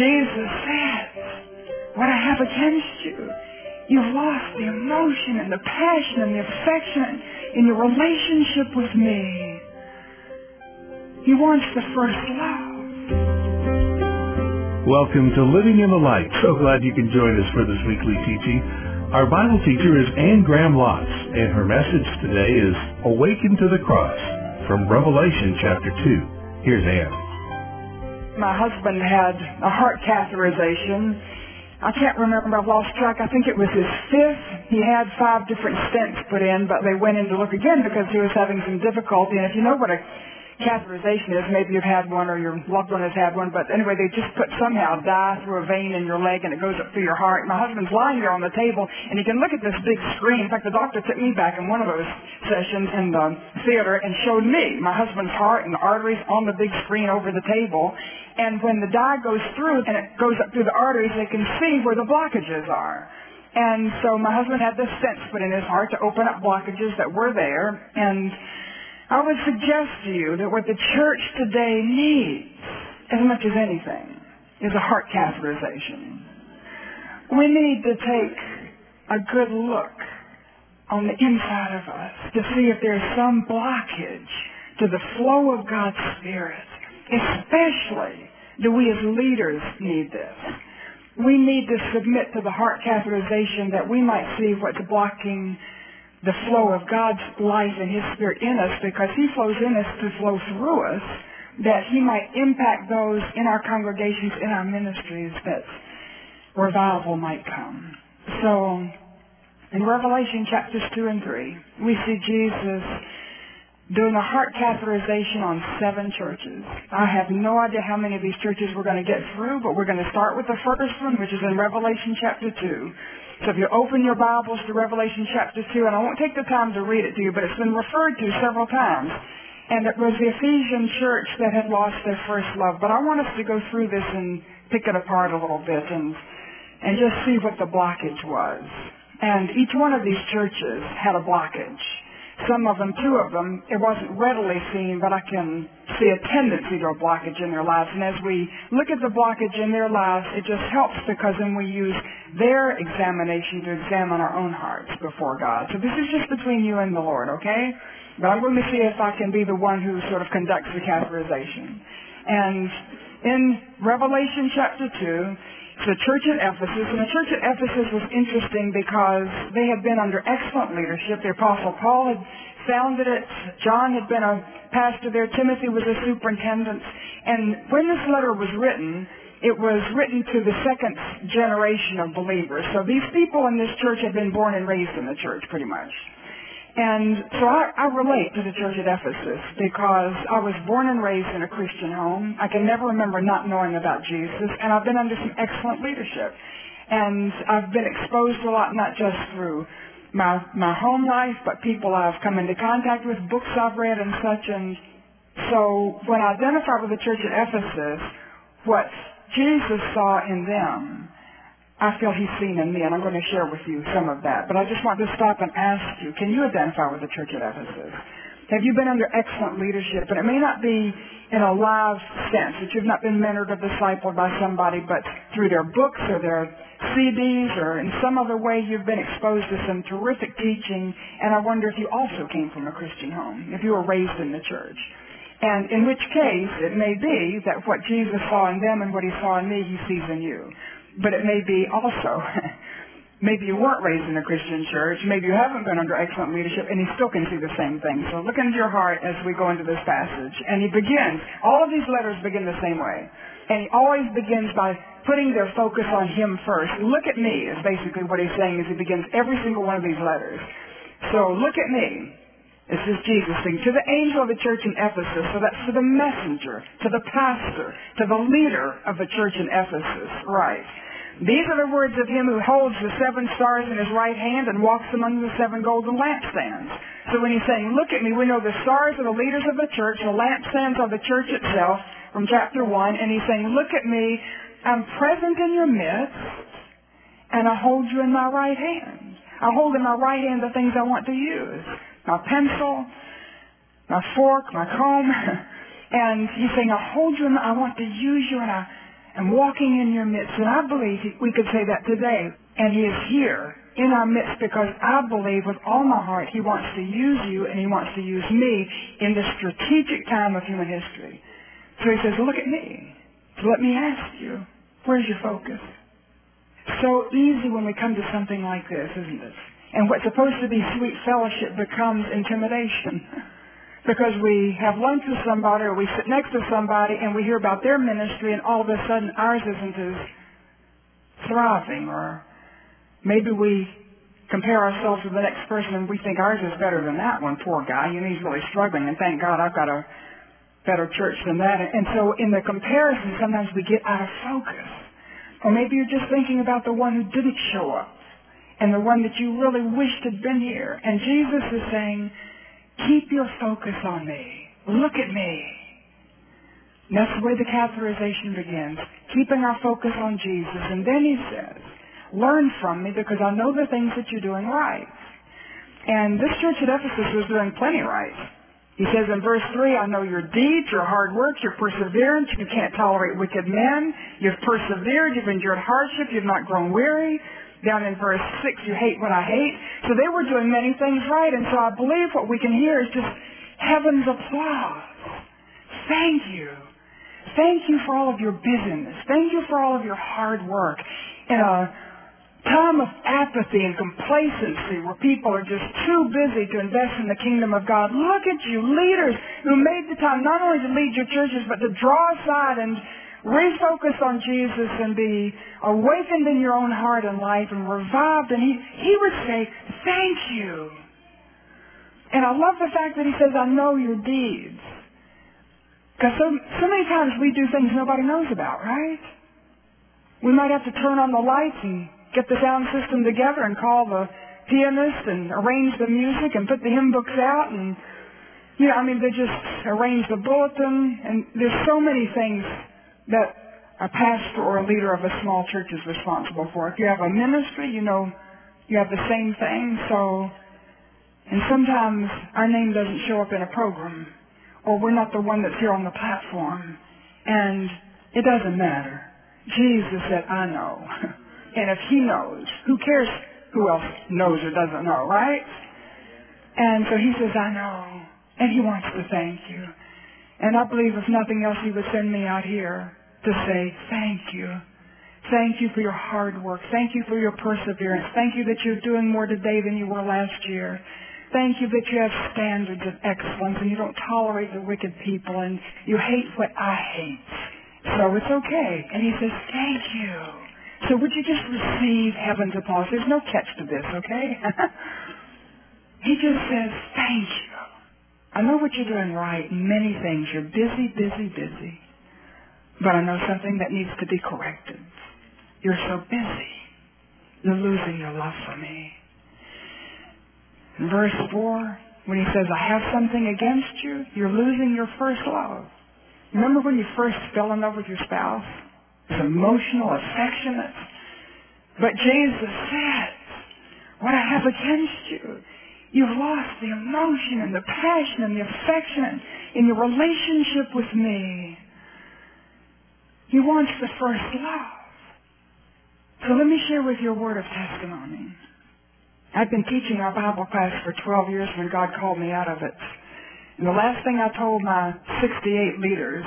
Jesus says, what I have against you, you've lost the emotion and the passion and the affection in your relationship with me. He wants the first love. Welcome to Living in the Light. So glad you can join us for this weekly teaching. Our Bible teacher is Anne Graham Lotz, and her message today is Awaken to the Cross from Revelation chapter 2. Here's Anne. My husband had a heart catheterization. I can't remember, I've lost track. I think it was his fifth. He had five different stents put in, but they went in to look again because he was having some difficulty. And if you know what a catheterization is. Maybe you've had one or your loved one has had one, but anyway, they just put somehow dye through a vein in your leg and it goes up through your heart. My husband's lying there on the table and he can look at this big screen. In fact, the doctor took me back in one of those sessions in the theater and showed me my husband's heart and the arteries on the big screen over the table. And when the dye goes through and it goes up through the arteries, they can see where the blockages are. And so my husband had this stents put in his heart to open up blockages that were there. And I would suggest to you that what the church today needs, as much as anything, is a heart catheterization. We need to take a good look on the inside of us to see if there's some blockage to the flow of God's Spirit. Especially do we as leaders need this. We need to submit to the heart catheterization that we might see what's blocking the flow of God's life and His Spirit in us because He flows in us to flow through us that He might impact those in our congregations, in our ministries that revival might come. So in Revelation chapters 2 and 3, we see Jesus doing a heart catheterization on seven churches. I have no idea how many of these churches we're going to get through, but we're going to start with the first one, which is in Revelation chapter 2. So if you open your Bibles to Revelation chapter 2, and I won't take the time to read it to you, but it's been referred to several times. And it was the Ephesian church that had lost their first love. But I want us to go through this and pick it apart a little bit and, and just see what the blockage was. And each one of these churches had a blockage some of them, two of them, it wasn't readily seen, but I can see a tendency to a blockage in their lives. And as we look at the blockage in their lives, it just helps because then we use their examination to examine our own hearts before God. So this is just between you and the Lord, okay? But I'm going to see if I can be the one who sort of conducts the catheterization. And in Revelation chapter 2, the church at Ephesus. And the church at Ephesus was interesting because they had been under excellent leadership. The Apostle Paul had founded it. John had been a pastor there. Timothy was a superintendent. And when this letter was written, it was written to the second generation of believers. So these people in this church had been born and raised in the church pretty much. And so I, I relate to the church at Ephesus because I was born and raised in a Christian home. I can never remember not knowing about Jesus, and I've been under some excellent leadership. And I've been exposed a lot, not just through my my home life, but people I've come into contact with, books I've read, and such. And so when I identify with the church at Ephesus, what Jesus saw in them I feel he's seen in me, and I'm going to share with you some of that. But I just want to stop and ask you, can you identify with the church at Ephesus? Have you been under excellent leadership? And it may not be in a live sense, that you've not been mentored or discipled by somebody, but through their books or their CDs or in some other way you've been exposed to some terrific teaching. And I wonder if you also came from a Christian home, if you were raised in the church. And in which case, it may be that what Jesus saw in them and what he saw in me, he sees in you. But it may be also, maybe you weren't raised in a Christian church, maybe you haven't been under excellent leadership, and he still can see the same thing. So look into your heart as we go into this passage. And he begins, all of these letters begin the same way. And he always begins by putting their focus on him first. Look at me is basically what he's saying as he begins every single one of these letters. So look at me. This is Jesus saying to the angel of the church in Ephesus. So that's to the messenger, to the pastor, to the leader of the church in Ephesus. Right. These are the words of him who holds the seven stars in his right hand and walks among the seven golden lampstands. So when he's saying, look at me, we know the stars are the leaders of the church, the lampstands are the church itself from chapter 1, and he's saying, look at me, I'm present in your midst, and I hold you in my right hand. I hold in my right hand the things I want to use my pencil, my fork, my comb. And he's saying, I hold you in, and I want to use you and I, I'm walking in your midst. And I believe we could say that today. And he is here in our midst because I believe with all my heart he wants to use you and he wants to use me in this strategic time of human history. So he says, look at me. So let me ask you, where's your focus? So easy when we come to something like this, isn't it? And what's supposed to be sweet fellowship becomes intimidation. because we have lunch with somebody or we sit next to somebody and we hear about their ministry and all of a sudden ours isn't as thriving or maybe we compare ourselves to the next person and we think ours is better than that one, poor guy, you know, he's really struggling and thank God I've got a better church than that. And so in the comparison sometimes we get out of focus. Or maybe you're just thinking about the one who didn't show up and the one that you really wished had been here. And Jesus is saying, Keep your focus on me. Look at me. And that's the way the catheterization begins. Keeping our focus on Jesus. And then he says, learn from me because I know the things that you're doing right. And this church at Ephesus was doing plenty right. He says in verse 3, I know your deeds, your hard work, your perseverance. You can't tolerate wicked men. You've persevered. You've endured hardship. You've not grown weary. Down in verse 6, you hate what I hate. So they were doing many things right. And so I believe what we can hear is just heaven's applause. Thank you. Thank you for all of your busyness. Thank you for all of your hard work. In a time of apathy and complacency where people are just too busy to invest in the kingdom of God. Look at you, leaders who made the time not only to lead your churches, but to draw aside and refocus on Jesus and be awakened in your own heart and life and revived. And he, he would say, thank you. And I love the fact that he says, I know your deeds. Because so, so many times we do things nobody knows about, right? We might have to turn on the lights and get the sound system together and call the pianist and arrange the music and put the hymn books out and you know, I mean, they just arrange the bulletin and there's so many things that a pastor or a leader of a small church is responsible for. If you have a ministry, you know, you have the same thing. So, and sometimes our name doesn't show up in a program, or we're not the one that's here on the platform, and it doesn't matter. Jesus said, "I know," and if He knows, who cares who else knows or doesn't know, right? And so He says, "I know," and He wants to thank you. And I believe if nothing else, He would send me out here to say, thank you. Thank you for your hard work. Thank you for your perseverance. Thank you that you're doing more today than you were last year. Thank you that you have standards of excellence and you don't tolerate the wicked people and you hate what I hate. So it's okay. And he says, thank you. So would you just receive heaven's applause? There's no catch to this, okay? he just says, thank you. I know what you're doing right many things. You're busy, busy, busy. But I know something that needs to be corrected. You're so busy. You're losing your love for me. In verse 4, when he says, I have something against you, you're losing your first love. Remember when you first fell in love with your spouse? It's emotional, affectionate. But Jesus said, what I have against you You've lost the emotion and the passion and the affection in your relationship with me. He wants the first love. So let me share with you a word of testimony. I've been teaching our Bible class for 12 years when God called me out of it. And the last thing I told my 68 leaders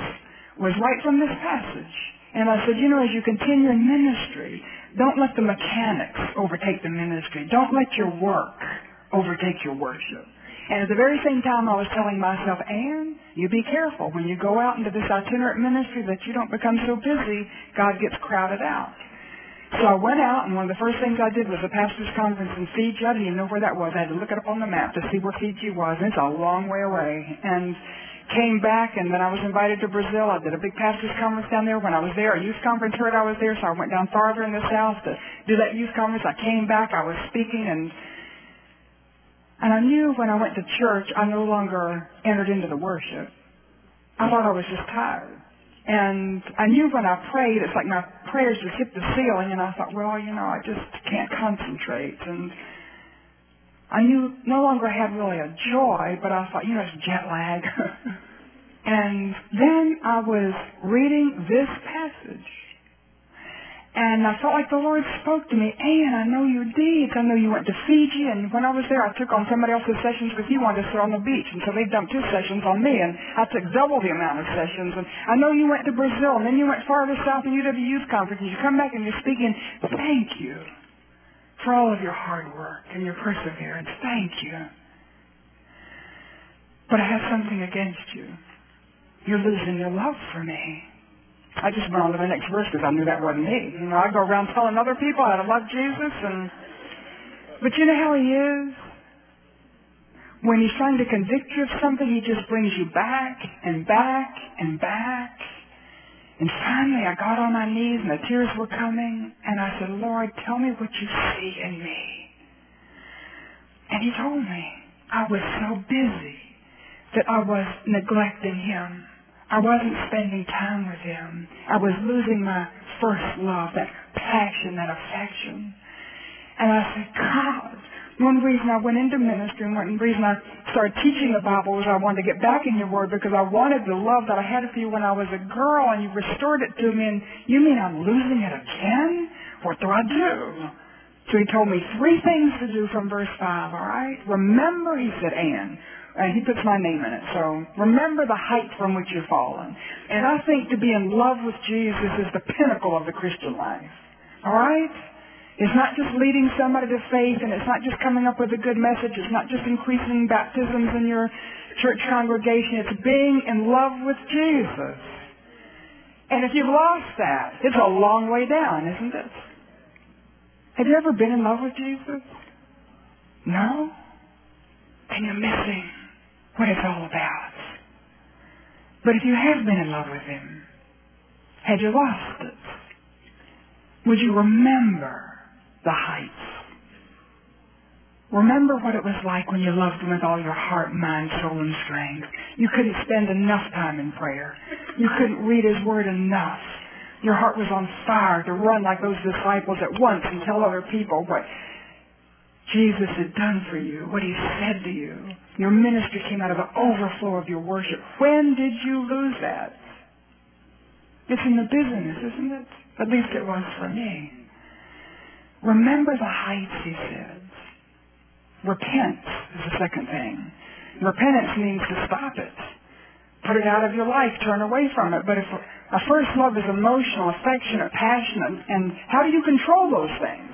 was right from this passage. And I said, you know, as you continue in ministry, don't let the mechanics overtake the ministry. Don't let your work overtake your worship. And at the very same time, I was telling myself, Anne, you be careful when you go out into this itinerant ministry that you don't become so busy, God gets crowded out. So I went out, and one of the first things I did was a pastor's conference in Fiji. I didn't even know where that was. I had to look it up on the map to see where Fiji was, and it's a long way away. And came back, and then I was invited to Brazil. I did a big pastor's conference down there. When I was there, a youth conference heard I was there, so I went down farther in the south to do that youth conference. I came back. I was speaking, and and I knew when I went to church, I no longer entered into the worship. I thought I was just tired. And I knew when I prayed, it's like my prayers just hit the ceiling, and I thought, well, you know, I just can't concentrate. And I knew no longer had really a joy, but I thought, you know, it's jet lag. and then I was reading this passage, And I felt like the Lord spoke to me, Anne, I know your deeds. I know you went to Fiji, and when I was there, I took on somebody else's sessions because he wanted to sit on the beach. And so they dumped two sessions on me, and I took double the amount of sessions. And I know you went to Brazil, and then you went farther south to UW Youth Conference, and you come back and you're speaking, thank you for all of your hard work and your perseverance. Thank you. But I have something against you. You're losing your love for me. I just went on to the next verse because I knew that wasn't me. You know, I go around telling other people how to love Jesus and, but you know how he is? When he's trying to convict you of something, he just brings you back and back and back. And finally I got on my knees and the tears were coming and I said, Lord, tell me what you see in me. And he told me I was so busy that I was neglecting him. I wasn't spending time with him. I was losing my first love, that passion, that affection. And I said, God, one reason I went into ministry and one reason I started teaching the Bible was I wanted to get back in your word because I wanted the love that I had for you when I was a girl and you restored it to me and you mean I'm losing it again? What do I do? So he told me three things to do from verse 5, all right? Remember, he said, Anne, and he puts my name in it. So remember the height from which you've fallen. And I think to be in love with Jesus is the pinnacle of the Christian life. All right? It's not just leading somebody to faith, and it's not just coming up with a good message. It's not just increasing baptisms in your church congregation. It's being in love with Jesus. And if you've lost that, it's a long way down, isn't it? Have you ever been in love with Jesus? No? Then you're missing what it's all about. But if you have been in love with Him, had you lost it? Would you remember the heights? Remember what it was like when you loved Him with all your heart, mind, soul, and strength. You couldn't spend enough time in prayer. You couldn't read His Word enough. Your heart was on fire to run like those disciples at once and tell other people what Jesus had done for you, what he said to you. Your ministry came out of the overflow of your worship. When did you lose that? It's in the business, isn't it? At least it was for me. Remember the heights, he said. Repent is the second thing. Repentance means to stop it. Put it out of your life. Turn away from it. But if a first love is emotional, affectionate, passionate, and how do you control those things?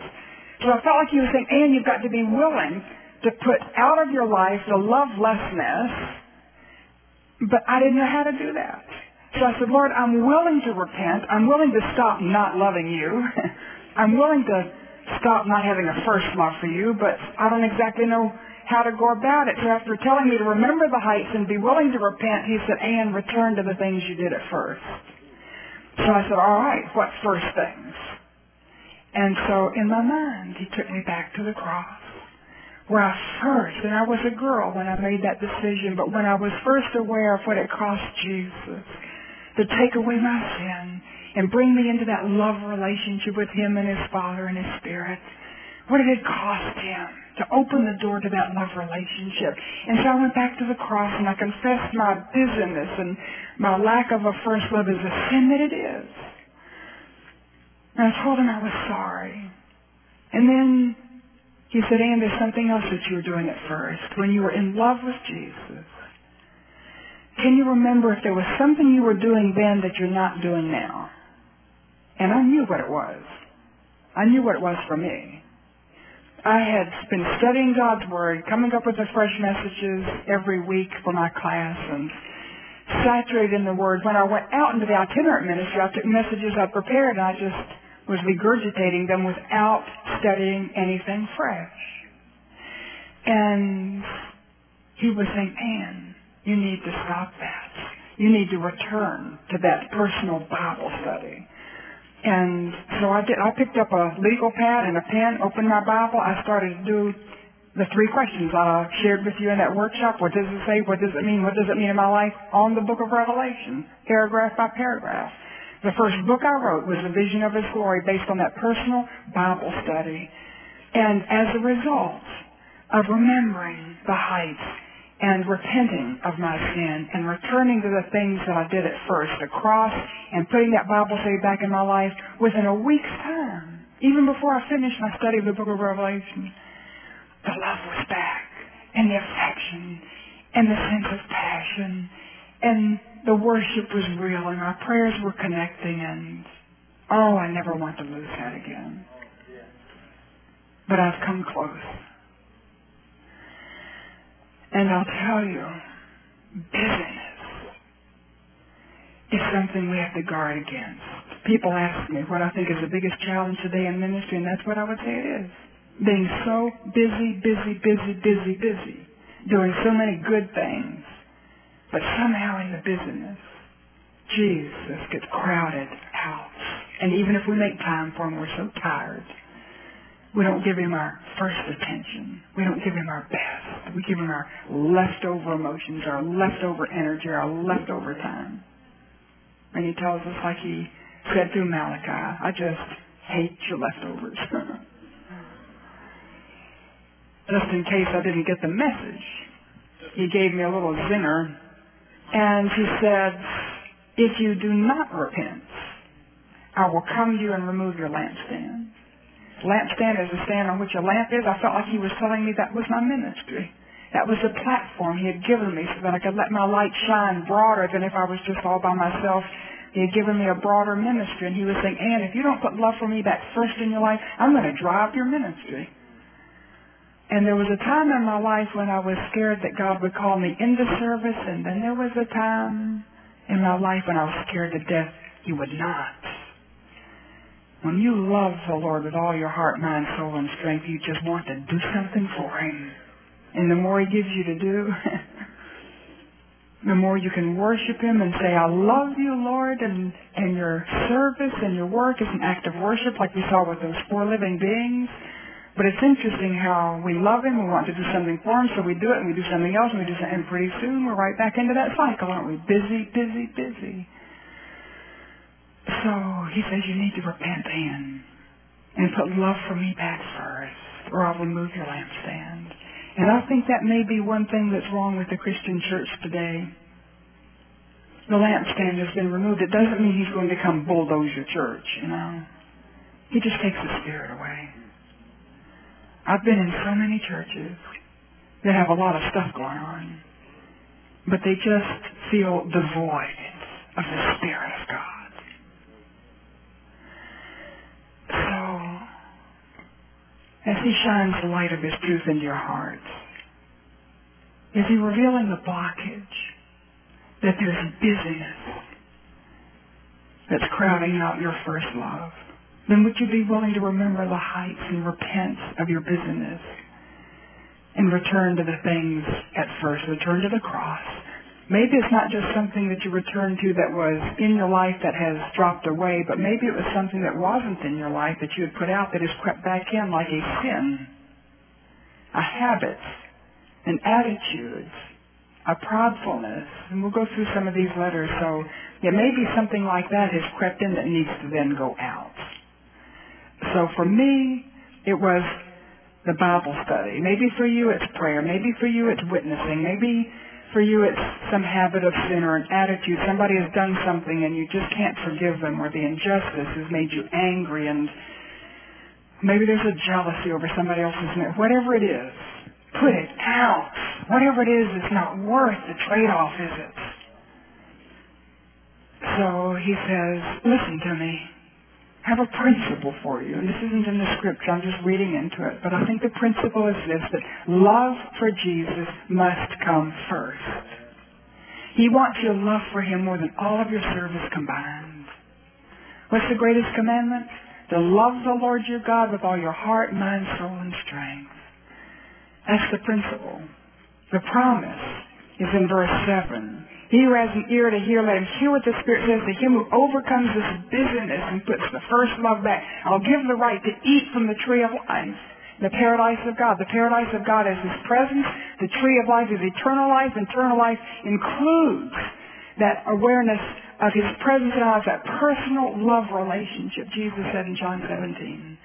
So I felt like he was saying, and you've got to be willing to put out of your life the lovelessness, but I didn't know how to do that. So I said, Lord, I'm willing to repent. I'm willing to stop not loving you. I'm willing to stop not having a first love for you, but I don't exactly know how to go about it. So after telling me to remember the heights and be willing to repent, he said, Anne, return to the things you did at first. So I said, all right, what first things? And so in my mind, he took me back to the cross where I first, and I was a girl when I made that decision, but when I was first aware of what it cost Jesus to take away my sin and bring me into that love relationship with him and his Father and his Spirit, what did it cost him to open the door to that love relationship? And so I went back to the cross and I confessed my busyness and my lack of a first love as a sin that it is. And I told him I was sorry. And then he said, Anne, there's something else that you were doing at first. When you were in love with Jesus, can you remember if there was something you were doing then that you're not doing now? And I knew what it was. I knew what it was for me. I had been studying God's Word, coming up with the fresh messages every week for my class, and saturated in the Word. When I went out into the itinerant ministry, I took messages I prepared, and I just was regurgitating them without studying anything fresh. And he was saying, Anne, you need to stop that. You need to return to that personal Bible study. And so I did. I picked up a legal pad and a pen, opened my Bible. I started to do the three questions I shared with you in that workshop. What does it say? What does it mean? What does it mean in my life? On the book of Revelation, paragraph by paragraph. The first book I wrote was The Vision of His Glory based on that personal Bible study. And as a result of remembering the heights and repenting of my sin and returning to the things that I did at first, the cross and putting that Bible study back in my life within a week's time. Even before I finished my study of the book of Revelation, the love was back and the affection and the sense of passion and the worship was real and our prayers were connecting and oh, I never want to lose that again. But I've come close. And I'll tell you, busyness is something we have to guard against. People ask me what I think is the biggest challenge today in ministry, and that's what I would say it is. Being so busy, busy, busy, busy, busy, doing so many good things, but somehow in the business, Jesus gets crowded out. And even if we make time for him, we're so tired we don't give him our first attention. We don't give him our best. We give him our leftover emotions, our leftover energy, our leftover time. And he tells us like he said through Malachi, I just hate your leftovers. just in case I didn't get the message, he gave me a little zinger and he said, if you do not repent, I will come to you and remove your lampstand lampstand is the stand on which a lamp is. I felt like he was telling me that was my ministry. That was the platform he had given me so that I could let my light shine broader than if I was just all by myself. He had given me a broader ministry, and he was saying, Anne, if you don't put love for me back first in your life, I'm going to dry up your ministry. And there was a time in my life when I was scared that God would call me into service, and then there was a time in my life when I was scared to death he would not. When you love the Lord with all your heart, mind, soul, and strength, you just want to do something for Him. And the more He gives you to do, the more you can worship Him and say, I love you, Lord, and, and your service and your work is an act of worship like we saw with those four living beings. But it's interesting how we love Him, we want to do something for Him, so we do it, and we do something else, and we do something, and pretty soon we're right back into that cycle, aren't we? Busy, busy, busy. So he says you need to repent then and put love for me back first, or I'll remove your lampstand. And I think that may be one thing that's wrong with the Christian church today. The lampstand has been removed. It doesn't mean he's going to come bulldoze your church, you know. He just takes the spirit away. I've been in so many churches that have a lot of stuff going on, but they just feel devoid of the Spirit of God. So, as he shines the light of his truth into your hearts? Is he revealing the blockage that there's busyness that's crowding out your first love? Then would you be willing to remember the heights and repent of your busyness and return to the things at first, return to the cross, Maybe it's not just something that you return to that was in your life that has dropped away, but maybe it was something that wasn't in your life that you had put out that has crept back in like a sin, a habit, an attitude, a pridefulness. And we'll go through some of these letters. So yeah, maybe something like that has crept in that needs to then go out. So for me, it was the Bible study. Maybe for you it's prayer. Maybe for you it's witnessing. Maybe for you it's some habit of sin or an attitude. Somebody has done something and you just can't forgive them or the injustice has made you angry and maybe there's a jealousy over somebody else's marriage. Whatever it is, put it out. Whatever it is, it's not worth the trade-off, is it? So he says, listen to me have a principle for you. And this isn't in the scripture, I'm just reading into it. But I think the principle is this, that love for Jesus must come first. He wants your love for him more than all of your service combined. What's the greatest commandment? To love the Lord your God with all your heart, mind, soul, and strength. That's the principle. The promise is in verse 7. He who has an ear to hear, let him hear what the Spirit says to him who overcomes this busyness and puts the first love back. I'll give the right to eat from the tree of life, the paradise of God. The paradise of God is His presence. The tree of life is eternal life. Eternal life includes that awareness of His presence in us, that personal love relationship, Jesus said in John 17.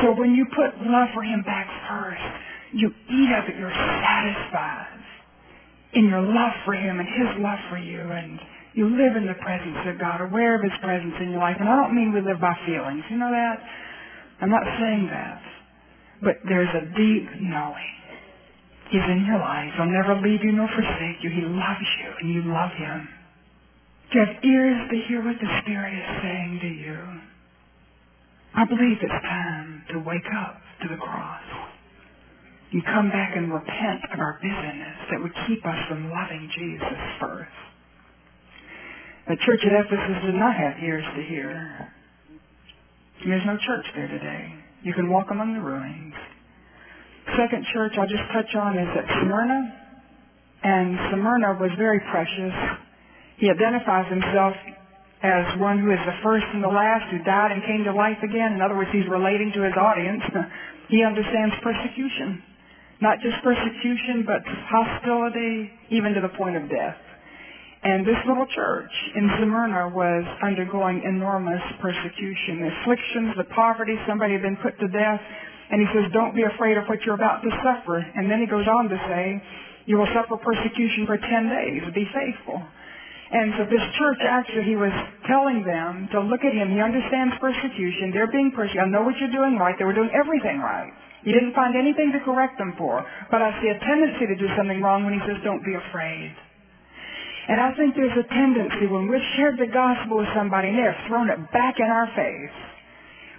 So when you put love for Him back first, you eat of it, you're satisfied. In your love for Him and His love for you and you live in the presence of God, aware of His presence in your life. And I don't mean we live by feelings. You know that? I'm not saying that. But there's a deep knowing. He's in your life. He'll never leave you nor forsake you. He loves you and you love Him. You have ears to hear what the Spirit is saying to you? I believe it's time to wake up to the cross and come back and repent of our busyness that would keep us from loving Jesus first. The church at Ephesus did not have ears to hear. There's no church there today. You can walk among the ruins. Second church I'll just touch on is at Smyrna. And Smyrna was very precious. He identifies himself as one who is the first and the last, who died and came to life again. In other words, he's relating to his audience. he understands persecution. Not just persecution, but hostility, even to the point of death. And this little church in Smyrna was undergoing enormous persecution, afflictions, the poverty, somebody had been put to death. And he says, don't be afraid of what you're about to suffer. And then he goes on to say, you will suffer persecution for 10 days. Be faithful. And so this church, actually, he was telling them to look at him. He understands persecution. They're being persecuted. I know what you're doing right. They were doing everything right. He didn't find anything to correct them for. But I see a tendency to do something wrong when he says, don't be afraid. And I think there's a tendency when we've shared the gospel with somebody and they've thrown it back in our face.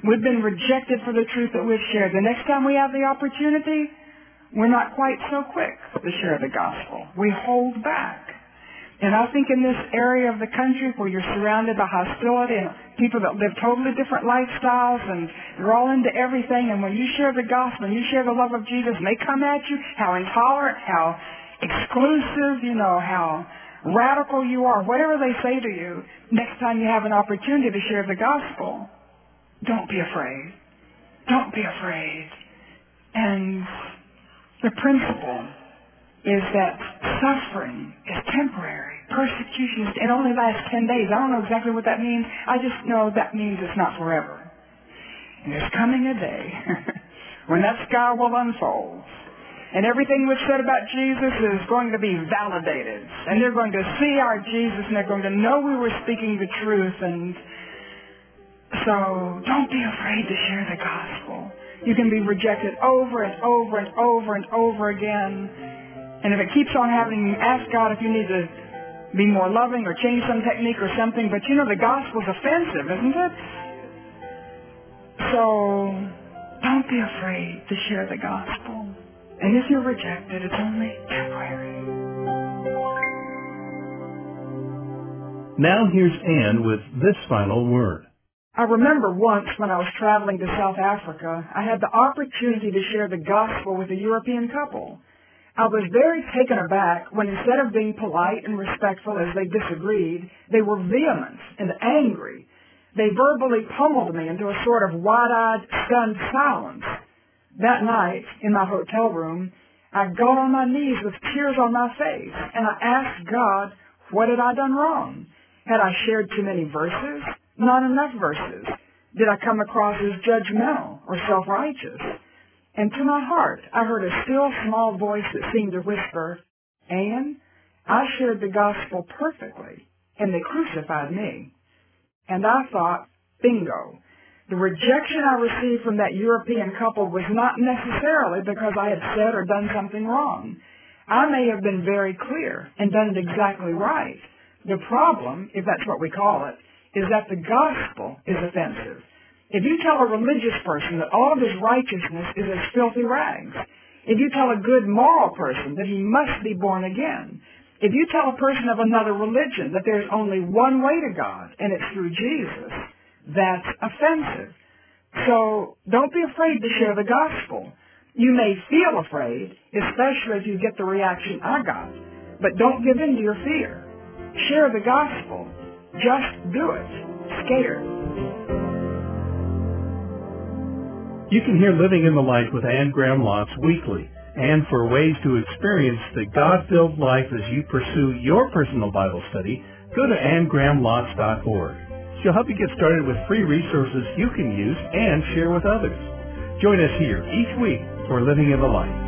We've been rejected for the truth that we've shared. The next time we have the opportunity, we're not quite so quick to share the gospel. We hold back. And I think in this area of the country where you're surrounded by hostility and people that live totally different lifestyles and they're all into everything and when you share the gospel and you share the love of Jesus and they come at you, how intolerant, how exclusive, you know, how radical you are, whatever they say to you, next time you have an opportunity to share the gospel, don't be afraid. Don't be afraid. And the principle is that suffering is temporary. Persecution, it only lasts 10 days. I don't know exactly what that means. I just know that means it's not forever. And there's coming a day when that sky will unfold. And everything we've said about Jesus is going to be validated. And they're going to see our Jesus and they're going to know we were speaking the truth. And so don't be afraid to share the gospel. You can be rejected over and over and over and over again. And if it keeps on happening, ask God if you need to be more loving or change some technique or something. But you know, the gospel's offensive, isn't it? So don't be afraid to share the gospel. And if you're rejected, it's only temporary. Now here's Anne with this final word. I remember once when I was traveling to South Africa, I had the opportunity to share the gospel with a European couple. I was very taken aback when instead of being polite and respectful as they disagreed, they were vehement and angry. They verbally pummeled me into a sort of wide-eyed, stunned silence. That night, in my hotel room, I got on my knees with tears on my face, and I asked God, what had I done wrong? Had I shared too many verses? Not enough verses. Did I come across as judgmental or self-righteous? And to my heart, I heard a still small voice that seemed to whisper, Anne, I shared the gospel perfectly, and they crucified me. And I thought, bingo. The rejection I received from that European couple was not necessarily because I had said or done something wrong. I may have been very clear and done it exactly right. The problem, if that's what we call it, is that the gospel is offensive. If you tell a religious person that all of his righteousness is as filthy rags, if you tell a good moral person that he must be born again, if you tell a person of another religion that there's only one way to God and it's through Jesus, that's offensive. So don't be afraid to share the gospel. You may feel afraid, especially if you get the reaction I got, but don't give in to your fear. Share the gospel. Just do it. Scared. You can hear Living in the Light with Anne Graham Lotz weekly. And for ways to experience the God-filled life as you pursue your personal Bible study, go to annegrahamlotz.org. She'll help you get started with free resources you can use and share with others. Join us here each week for Living in the Light.